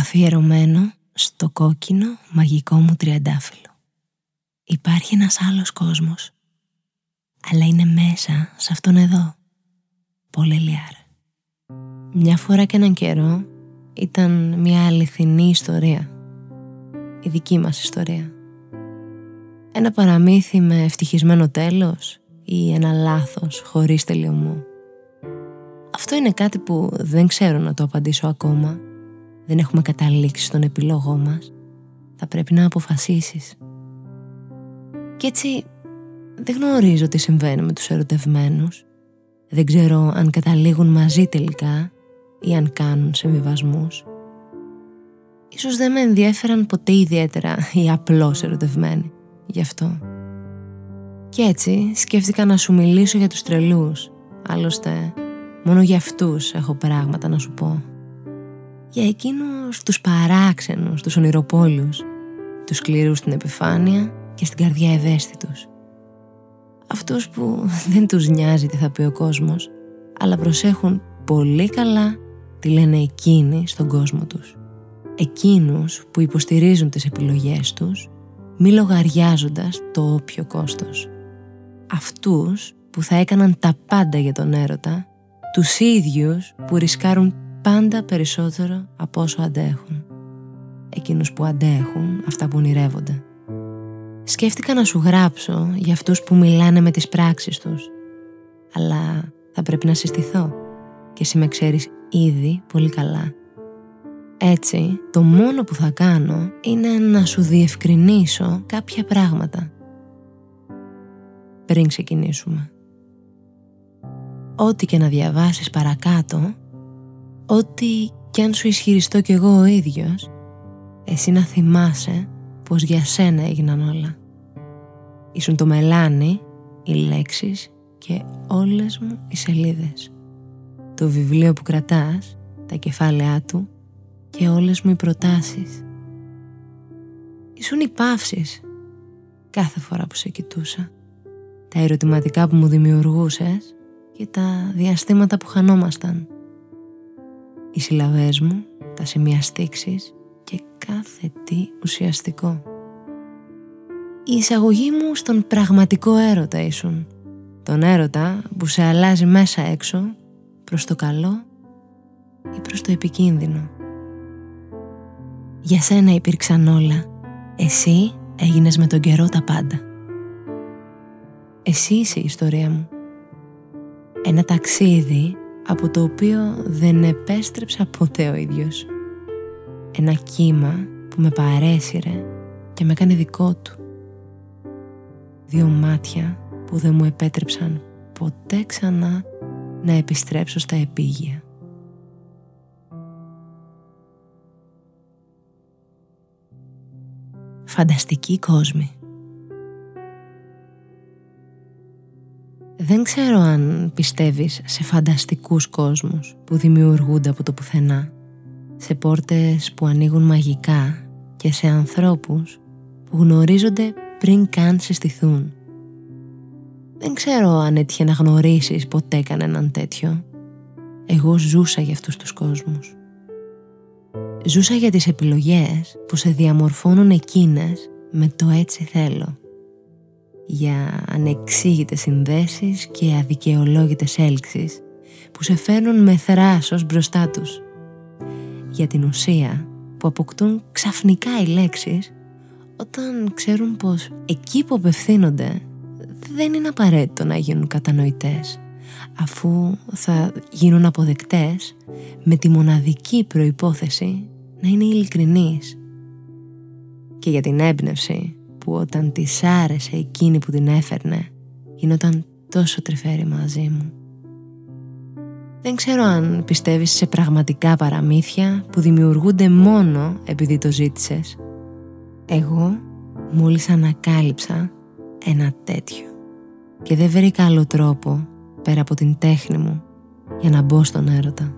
αφιερωμένο στο κόκκινο μαγικό μου τριαντάφυλλο. Υπάρχει ένας άλλος κόσμος, αλλά είναι μέσα σε αυτόν εδώ. Πολύ λιάρ. Μια φορά και έναν καιρό ήταν μια αληθινή ιστορία. Η δική μας ιστορία. Ένα παραμύθι με ευτυχισμένο τέλος ή ένα λάθος χωρίς τελειωμό. Αυτό είναι κάτι που δεν ξέρω να το απαντήσω ακόμα. Δεν έχουμε καταλήξει στον επιλογό μας. Θα πρέπει να αποφασίσεις. Κι έτσι δεν γνωρίζω τι συμβαίνει με τους ερωτευμένους. Δεν ξέρω αν καταλήγουν μαζί τελικά ή αν κάνουν συμβιβασμούς. Ίσως δεν με ενδιέφεραν ποτέ ιδιαίτερα οι απλώς ερωτευμένοι. Γι' αυτό. Κι έτσι σκέφτηκα να σου μιλήσω για τους τρελούς. Άλλωστε, μόνο για αυτούς έχω πράγματα να σου πω. Για εκείνους τους παράξενους, τους ονειροπόλους, τους σκληρούς στην επιφάνεια και στην καρδιά ευαίσθητους. Αυτούς που δεν τους νοιάζει τι θα πει ο κόσμος, αλλά προσέχουν πολύ καλά τι λένε εκείνοι στον κόσμο τους. Εκείνους που υποστηρίζουν τις επιλογές τους, μη λογαριάζοντας το όποιο κόστος. Αυτούς που θα έκαναν τα πάντα για τον έρωτα, τους ίδιους που ρισκάρουν πάντα περισσότερο από όσο αντέχουν. Εκείνους που αντέχουν αυτά που ονειρεύονται. Σκέφτηκα να σου γράψω για αυτούς που μιλάνε με τις πράξεις τους. Αλλά θα πρέπει να συστηθώ και εσύ με ξέρεις ήδη πολύ καλά. Έτσι, το μόνο που θα κάνω είναι να σου διευκρινίσω κάποια πράγματα. Πριν ξεκινήσουμε. Ό,τι και να διαβάσεις παρακάτω, ό,τι κι αν σου ισχυριστώ κι εγώ ο ίδιος, εσύ να θυμάσαι πως για σένα έγιναν όλα. Ήσουν το μελάνι, οι λέξεις και όλες μου οι σελίδες. Το βιβλίο που κρατάς, τα κεφάλαιά του και όλες μου οι προτάσεις. Ήσουν οι παύσεις κάθε φορά που σε κοιτούσα. Τα ερωτηματικά που μου δημιουργούσες και τα διαστήματα που χανόμασταν. Οι συλλαβές μου, τα σημεία στήξης και κάθε τι ουσιαστικό. Η εισαγωγή μου στον πραγματικό έρωτα ήσουν. Τον έρωτα που σε αλλάζει μέσα έξω προς το καλό ή προς το επικίνδυνο. Για σένα υπήρξαν όλα. Εσύ έγινες με τον καιρό τα πάντα. Εσύ είσαι η ιστορία μου. Ένα ταξίδι από το οποίο δεν επέστρεψα ποτέ ο ίδιος. Ένα κύμα που με παρέσυρε και με έκανε δικό του. Δύο μάτια που δεν μου επέτρεψαν ποτέ ξανά να επιστρέψω στα επίγεια. Φανταστική κόσμη. Δεν ξέρω αν πιστεύεις σε φανταστικούς κόσμους που δημιουργούνται από το πουθενά, σε πόρτες που ανοίγουν μαγικά και σε ανθρώπους που γνωρίζονται πριν καν συστηθούν. Δεν ξέρω αν έτυχε να γνωρίσεις ποτέ κανέναν τέτοιο. Εγώ ζούσα για αυτούς τους κόσμους. Ζούσα για τις επιλογές που σε διαμορφώνουν εκείνες με το έτσι θέλω. Για ανεξήγητες συνδέσεις και αδικαιολόγητες έλξεις που σε φέρνουν με θράσος μπροστά τους. Για την ουσία που αποκτούν ξαφνικά οι λέξεις όταν ξέρουν πως εκεί που απευθύνονται δεν είναι απαραίτητο να γίνουν κατανοητές αφού θα γίνουν αποδεκτές με τη μοναδική προϋπόθεση να είναι ειλικρινής και για την έμπνευση που όταν της άρεσε εκείνη που την έφερνε γινόταν τόσο τρυφέρη μαζί μου. Δεν ξέρω αν πιστεύεις σε πραγματικά παραμύθια που δημιουργούνται μόνο επειδή το ζήτησες. Εγώ μόλις ανακάλυψα ένα τέτοιο και δεν βρήκα άλλο τρόπο πέρα από την τέχνη μου για να μπω στον έρωτα.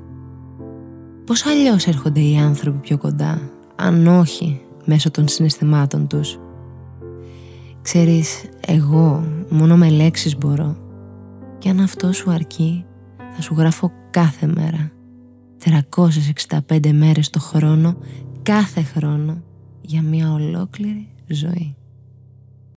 Πώς αλλιώς έρχονται οι άνθρωποι πιο κοντά, αν όχι μέσω των συναισθημάτων τους; Ξέρεις, εγώ μόνο με λέξεις μπορώ και αν αυτό σου αρκεί θα σου γράφω κάθε μέρα 365 μέρες το χρόνο κάθε χρόνο για μια ολόκληρη ζωή.